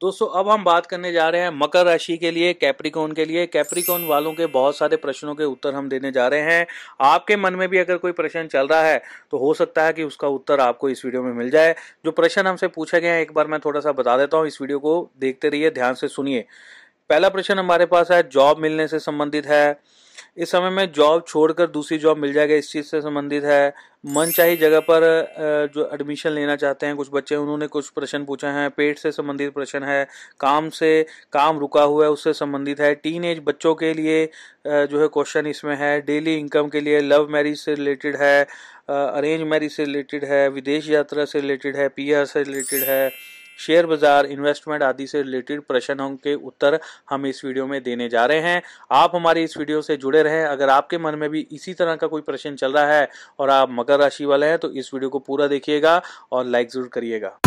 दोस्तों, अब हम बात करने जा रहे हैं मकर राशि के लिए कैप्रिकॉन के लिए। कैप्रिकॉन वालों के बहुत सारे प्रश्नों के उत्तर हम देने जा रहे हैं। आपके मन में भी अगर कोई प्रश्न चल रहा है तो हो सकता है कि उसका उत्तर आपको इस वीडियो में मिल जाए। जो प्रश्न हमसे पूछे गए हैं, एक बार मैं थोड़ा सा बता देता हूँ। इस वीडियो को देखते रहिए, ध्यान से सुनिए। पहला प्रश्न हमारे पास है जॉब मिलने से संबंधित है। इस समय में जॉब छोड़कर दूसरी जॉब मिल जाएगा, इस चीज़ से संबंधित है। मन चाहिए जगह पर जो एडमिशन लेना चाहते हैं कुछ बच्चे, उन्होंने कुछ प्रश्न पूछा है। पेट से संबंधित प्रश्न है, काम से, काम रुका हुआ है, उससे संबंधित है। टीन एज बच्चों के लिए जो है क्वेश्चन इसमें है। डेली इनकम के लिए लव मैरिज से रिलेटेड है अरेंज मैरिज से रिलेटेड है, विदेश यात्रा से रिलेटेड है पीआर से रिलेटेड है। शेयर बाज़ार इन्वेस्टमेंट आदि से रिलेटेड प्रश्नों के उत्तर हम इस वीडियो में देने जा रहे हैं। आप हमारी इस वीडियो से जुड़े रहें। अगर आपके मन में भी इसी तरह का कोई प्रश्न चल रहा है और आप मकर राशि वाले हैं तो इस वीडियो को पूरा देखिएगा और लाइक ज़रूर करिएगा।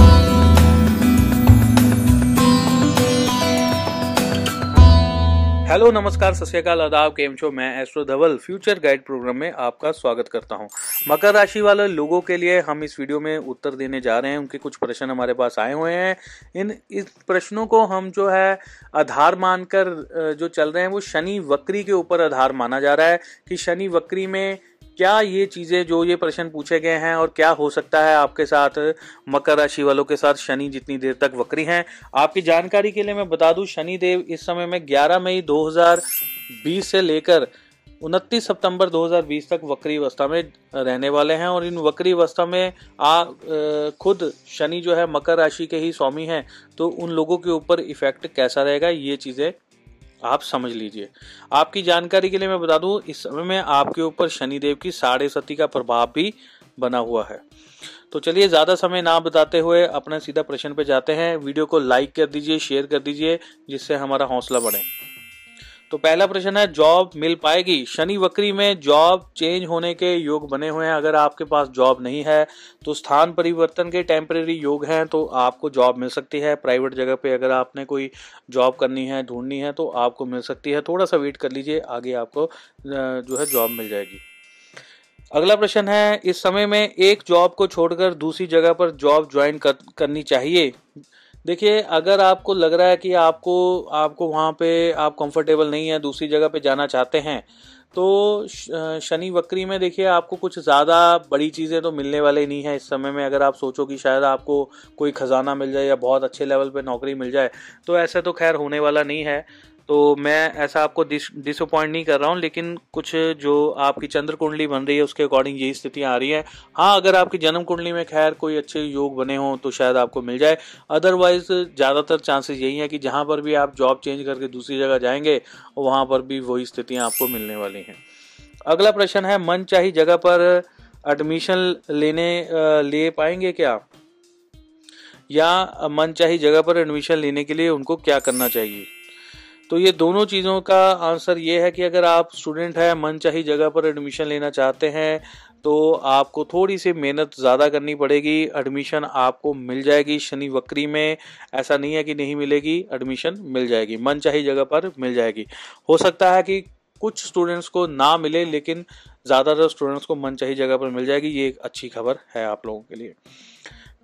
हेलो, नमस्कार सत्यकाल आदाब, केम शो मैं astro Dhaval future guide program में आपका स्वागत करता हूँ। मकर राशि वाले लोगों के लिए हम इस वीडियो में उत्तर देने जा रहे हैं। उनके कुछ प्रश्न हमारे पास आए हुए हैं। इन इस प्रश्नों को हम जो है, आधार मानकर जो चल रहे हैं, वो शनि वक्री के ऊपर आधार माना जा रहा है कि शनि वक्री में क्या ये चीज़ें जो ये प्रश्न पूछे गए हैं और क्या हो सकता है आपके साथ, मकर राशि वालों के साथ शनि जितनी देर तक वक्री हैं? आपकी जानकारी के लिए मैं बता दूँ, शनि देव इस समय में 11 मई 2020 से लेकर 29 सितंबर 2020 तक वक्री अवस्था में रहने वाले हैं और इन वक्री अवस्था में आ खुद शनि जो है मकर राशि के ही स्वामी हैं। तो उन लोगों के ऊपर इफ़ेक्ट कैसा रहेगा, ये चीज़ें आप समझ लीजिए। आपकी जानकारी के लिए मैं बता दूँ, इस समय में आपके ऊपर शनिदेव की साढ़े सती का प्रभाव भी बना हुआ है। तो चलिए, ज़्यादा समय ना बताते हुए अपना सीधा प्रश्न पे जाते हैं। वीडियो को लाइक कर दीजिए, शेयर कर दीजिए, जिससे हमारा हौसला बढ़े। तो पहला प्रश्न है जॉब मिल पाएगी? शनि वक्री में जॉब चेंज होने के योग बने हुए हैं। अगर आपके पास जॉब नहीं है तो स्थान परिवर्तन के टेम्परेरी योग हैं तो आपको जॉब मिल सकती है। प्राइवेट जगह पे अगर आपने कोई जॉब करनी है ढूंढनी है तो आपको मिल सकती है। थोड़ा सा वेट कर लीजिए आगे आपको जो है जॉब मिल जाएगी। अगला प्रश्न है इस समय में एक जॉब को छोड़कर दूसरी जगह पर जॉब ज्वाइन कर, करनी चाहिए? देखिए, अगर आपको लग रहा है कि आपको आपको वहाँ पे, आप कंफर्टेबल नहीं है, दूसरी जगह पे जाना चाहते हैं तो शनि वक्री में देखिए, आपको कुछ ज़्यादा बड़ी चीज़ें तो मिलने वाले नहीं है इस समय में। अगर आप सोचो कि शायद आपको कोई ख़जाना मिल जाए या बहुत अच्छे लेवल पे नौकरी मिल जाए तो ऐसा तो खैर होने वाला नहीं है। तो मैं ऐसा आपको डिसअपॉइंट नहीं कर रहा हूँ, लेकिन कुछ जो आपकी चंद्र कुंडली बन रही है, उसके अकॉर्डिंग यही स्थितियाँ आ रही हैं। हाँ अगर आपकी जन्म कुंडली में खैर कोई अच्छे योग बने हों तो शायद आपको मिल जाए। अदरवाइज़ ज़्यादातर चांसेस यही हैं कि जहाँ पर भी आप जॉब चेंज करके दूसरी जगह जाएँगे, वहाँ पर भी वही स्थितियाँ आपको मिलने वाली हैं। अगला प्रश्न है, मन चाही जगह पर एडमिशन लेने ले पाएँगे क्या? या मन चाही जगह पर एडमिशन लेने के लिए उनको क्या करना चाहिए? तो ये दोनों चीज़ों का आंसर ये है कि अगर आप स्टूडेंट हैं मन चाही जगह पर एडमिशन लेना चाहते हैं तो आपको थोड़ी सी मेहनत ज़्यादा करनी पड़ेगी। एडमिशन आपको मिल जाएगी शनि वक्री में। ऐसा नहीं है कि नहीं मिलेगी एडमिशन मिल जाएगी। मन चाही जगह पर मिल जाएगी। हो सकता है कि कुछ स्टूडेंट्स को ना मिले, लेकिन ज़्यादातर स्टूडेंट्स को मन चाही जगह पर मिल जाएगी। ये एक अच्छी खबर है आप लोगों के लिए।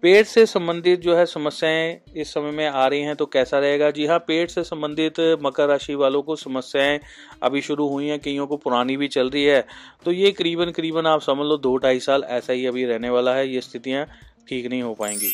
पेट से संबंधित जो है समस्याएँ इस समय में आ रही हैं तो कैसा रहेगा? जी हाँ पेट से संबंधित मकर राशि वालों को समस्याएँ अभी शुरू हुई हैं, कईयों को पुरानी भी चल रही है। तो ये करीबन करीबन आप समझ लो, दो ढाई साल ऐसा ही अभी रहने वाला है, ये स्थितियाँ ठीक नहीं हो पाएँगी।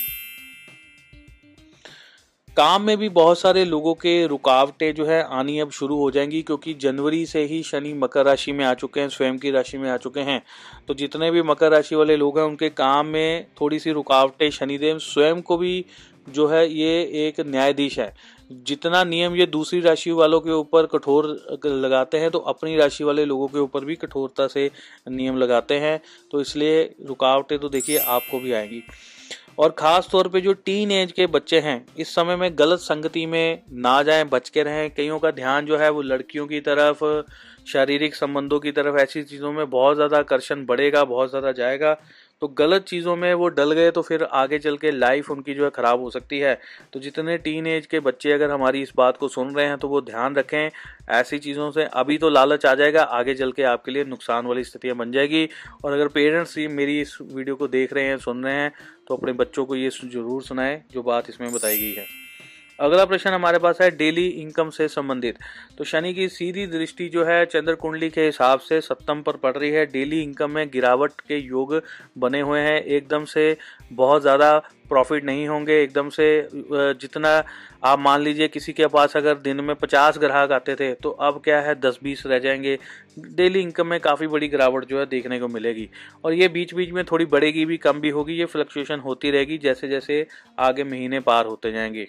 काम में भी बहुत सारे लोगों के रुकावटें जो है आनी अब शुरू हो जाएँगी, क्योंकि जनवरी से ही शनि मकर राशि में आ चुके हैं, स्वयं की राशि में आ चुके हैं। तो जितने भी मकर राशि वाले लोग हैं, उनके काम में थोड़ी सी रुकावटें शनिदेव स्वयं को भी जो है ये एक न्यायाधीश है। जितना नियम ये दूसरी राशि वालों के ऊपर कठोर लगाते हैं तो अपनी राशि वाले लोगों के ऊपर भी कठोरता से नियम लगाते हैं। तो इसलिए रुकावटें तो देखिए आपको भी आएँगी। और ख़ास तौर पे जो टीन एज के बच्चे हैं, इस समय में गलत संगति में ना जाएँ, बच के रहें। कईयों का ध्यान जो है वो लड़कियों की तरफ़, शारीरिक संबंधों की तरफ़, ऐसी चीज़ों में बहुत ज़्यादा आकर्षण बढ़ेगा, बहुत ज़्यादा जाएगा। तो गलत चीज़ों में वो डल गए तो फिर आगे चल के लाइफ उनकी जो है ख़राब हो सकती है। तो जितने टीन एज के बच्चे अगर हमारी इस बात को सुन रहे हैं तो वो ध्यान रखें, ऐसी चीज़ों से अभी तो लालच आ जाएगा, आगे चल के आपके लिए नुकसान वाली स्थितियाँ बन जाएगी। और अगर पेरेंट्स ही मेरी इस वीडियो को देख रहे हैं, सुन रहे हैं तो अपने बच्चों को ये ज़रूर सुनाएँ जो बात इसमें बताई गई है। अगला प्रश्न हमारे पास है डेली इनकम से संबंधित। तो शनि की सीधी दृष्टि जो है चंद्र कुंडली के हिसाब से सप्तम पर पड़ रही है। डेली इनकम में गिरावट के योग बने हुए हैं। एकदम से बहुत ज़्यादा प्रॉफिट नहीं होंगे। एकदम से जितना आप मान लीजिए किसी के पास अगर दिन में पचास ग्राहक आते थे तो अब क्या है दस बीस रह जाएँगे। डेली इनकम में काफ़ी बड़ी गिरावट जो है देखने को मिलेगी। और ये बीच बीच में थोड़ी बढ़ेगी भी, कम भी होगी। ये फ्लक्चुएशन होती रहेगी जैसे जैसे आगे महीने पार होते जाएँगे।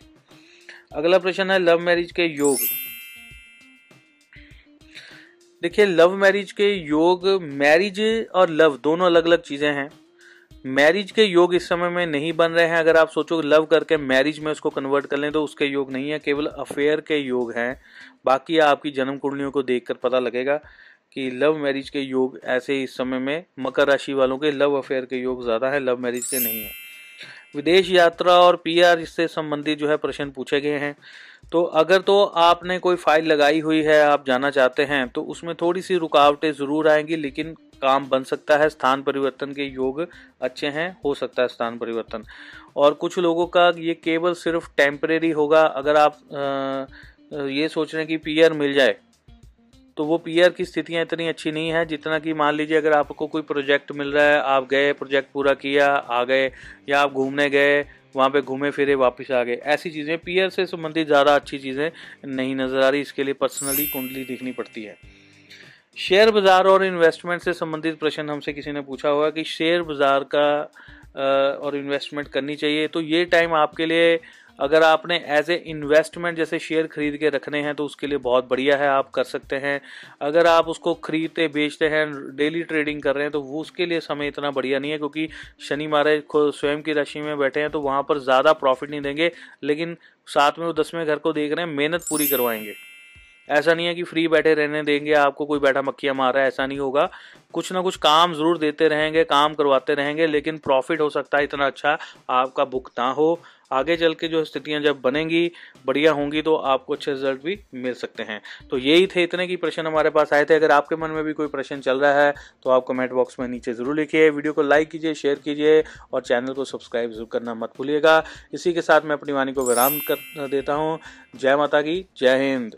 अगला प्रश्न है लव मैरिज के योग। देखिए, लव मैरिज के योग, मैरिज और लव दोनों अलग अलग चीज़ें हैं। मैरिज के योग इस समय में नहीं बन रहे हैं। अगर आप सोचो लव करके मैरिज में उसको कन्वर्ट कर लें तो उसके योग नहीं है, केवल अफेयर के योग हैं। बाकी आपकी जन्म कुंडलियों को देखकर पता लगेगा कि लव मैरिज के योग ऐसे इस समय में मकर राशि वालों के लव अफेयर के योग ज़्यादा है, लव मैरिज के नहीं है। विदेश यात्रा और पीआर इससे संबंधित जो है प्रश्न पूछे गए हैं। तो अगर तो आपने कोई फ़ाइल लगाई हुई है आप जाना चाहते हैं तो उसमें थोड़ी सी रुकावटें ज़रूर आएँगी लेकिन काम बन सकता है स्थान परिवर्तन के योग अच्छे हैं हो सकता है स्थान परिवर्तन। और कुछ लोगों का ये केवल सिर्फ़ टेम्परेरी होगा अगर आप आ, ये सोच रहे हैं कि पीआर मिल जाए तो वो पीआर की स्थितियाँ इतनी अच्छी नहीं है जितना कि मान लीजिए अगर आपको कोई प्रोजेक्ट मिल रहा है, आप गए, प्रोजेक्ट पूरा किया, आ गए, या आप घूमने गए, वहाँ पे घूमे फिरे, वापस आ गए, ऐसी चीज़ें पीआर से संबंधित ज़्यादा अच्छी चीज़ें नहीं नज़र आ रही, इसके लिए पर्सनली कुंडली देखनी पड़ती है। शेयर बाज़ार और इन्वेस्टमेंट से संबंधित प्रश्न हमसे किसी ने पूछा हुआ कि शेयर बाज़ार का और इन्वेस्टमेंट करनी चाहिए तो ये टाइम आपके लिए अगर आपने एज ए इन्वेस्टमेंट जैसे शेयर खरीद के रखने हैं तो उसके लिए बहुत बढ़िया है, आप कर सकते हैं। अगर आप उसको खरीदते, बेचते हैं डेली ट्रेडिंग कर रहे हैं तो वो उसके लिए समय इतना बढ़िया नहीं है, क्योंकि शनि महाराज खुद स्वयं की राशि में बैठे हैं तो वहाँ पर ज़्यादा प्रॉफिट नहीं देंगे, लेकिन साथ में वो दसवें घर को देख रहे हैं, मेहनत पूरी करवाएँगे। ऐसा नहीं है कि फ्री बैठे रहने देंगे, आपको कोई बैठा मक्खियाँ मार रहा है, ऐसा नहीं होगा। कुछ ना कुछ काम ज़रूर देते रहेंगे, काम करवाते रहेंगे, लेकिन प्रॉफिट हो सकता है इतना अच्छा आपका बुक ना हो। आगे चल के जो स्थितियाँ जब बनेंगी, बढ़िया होंगी तो आपको अच्छे रिज़ल्ट भी मिल सकते हैं। तो यही थे इतने की प्रश्न हमारे पास आए थे। अगर आपके मन में भी कोई प्रश्न चल रहा है तो आप कमेंट बॉक्स में नीचे ज़रूर लिखिए। वीडियो को लाइक कीजिए शेयर कीजिए, और चैनल को सब्सक्राइब ज़रूर करना मत भूलिएगा। इसी के साथ मैं अपनी वाणी को विराम कर देता हूँ। जय माता की जय हिंद।